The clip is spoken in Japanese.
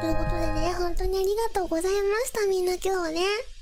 ということでね、本当にありがとうございました、みんな今日はね。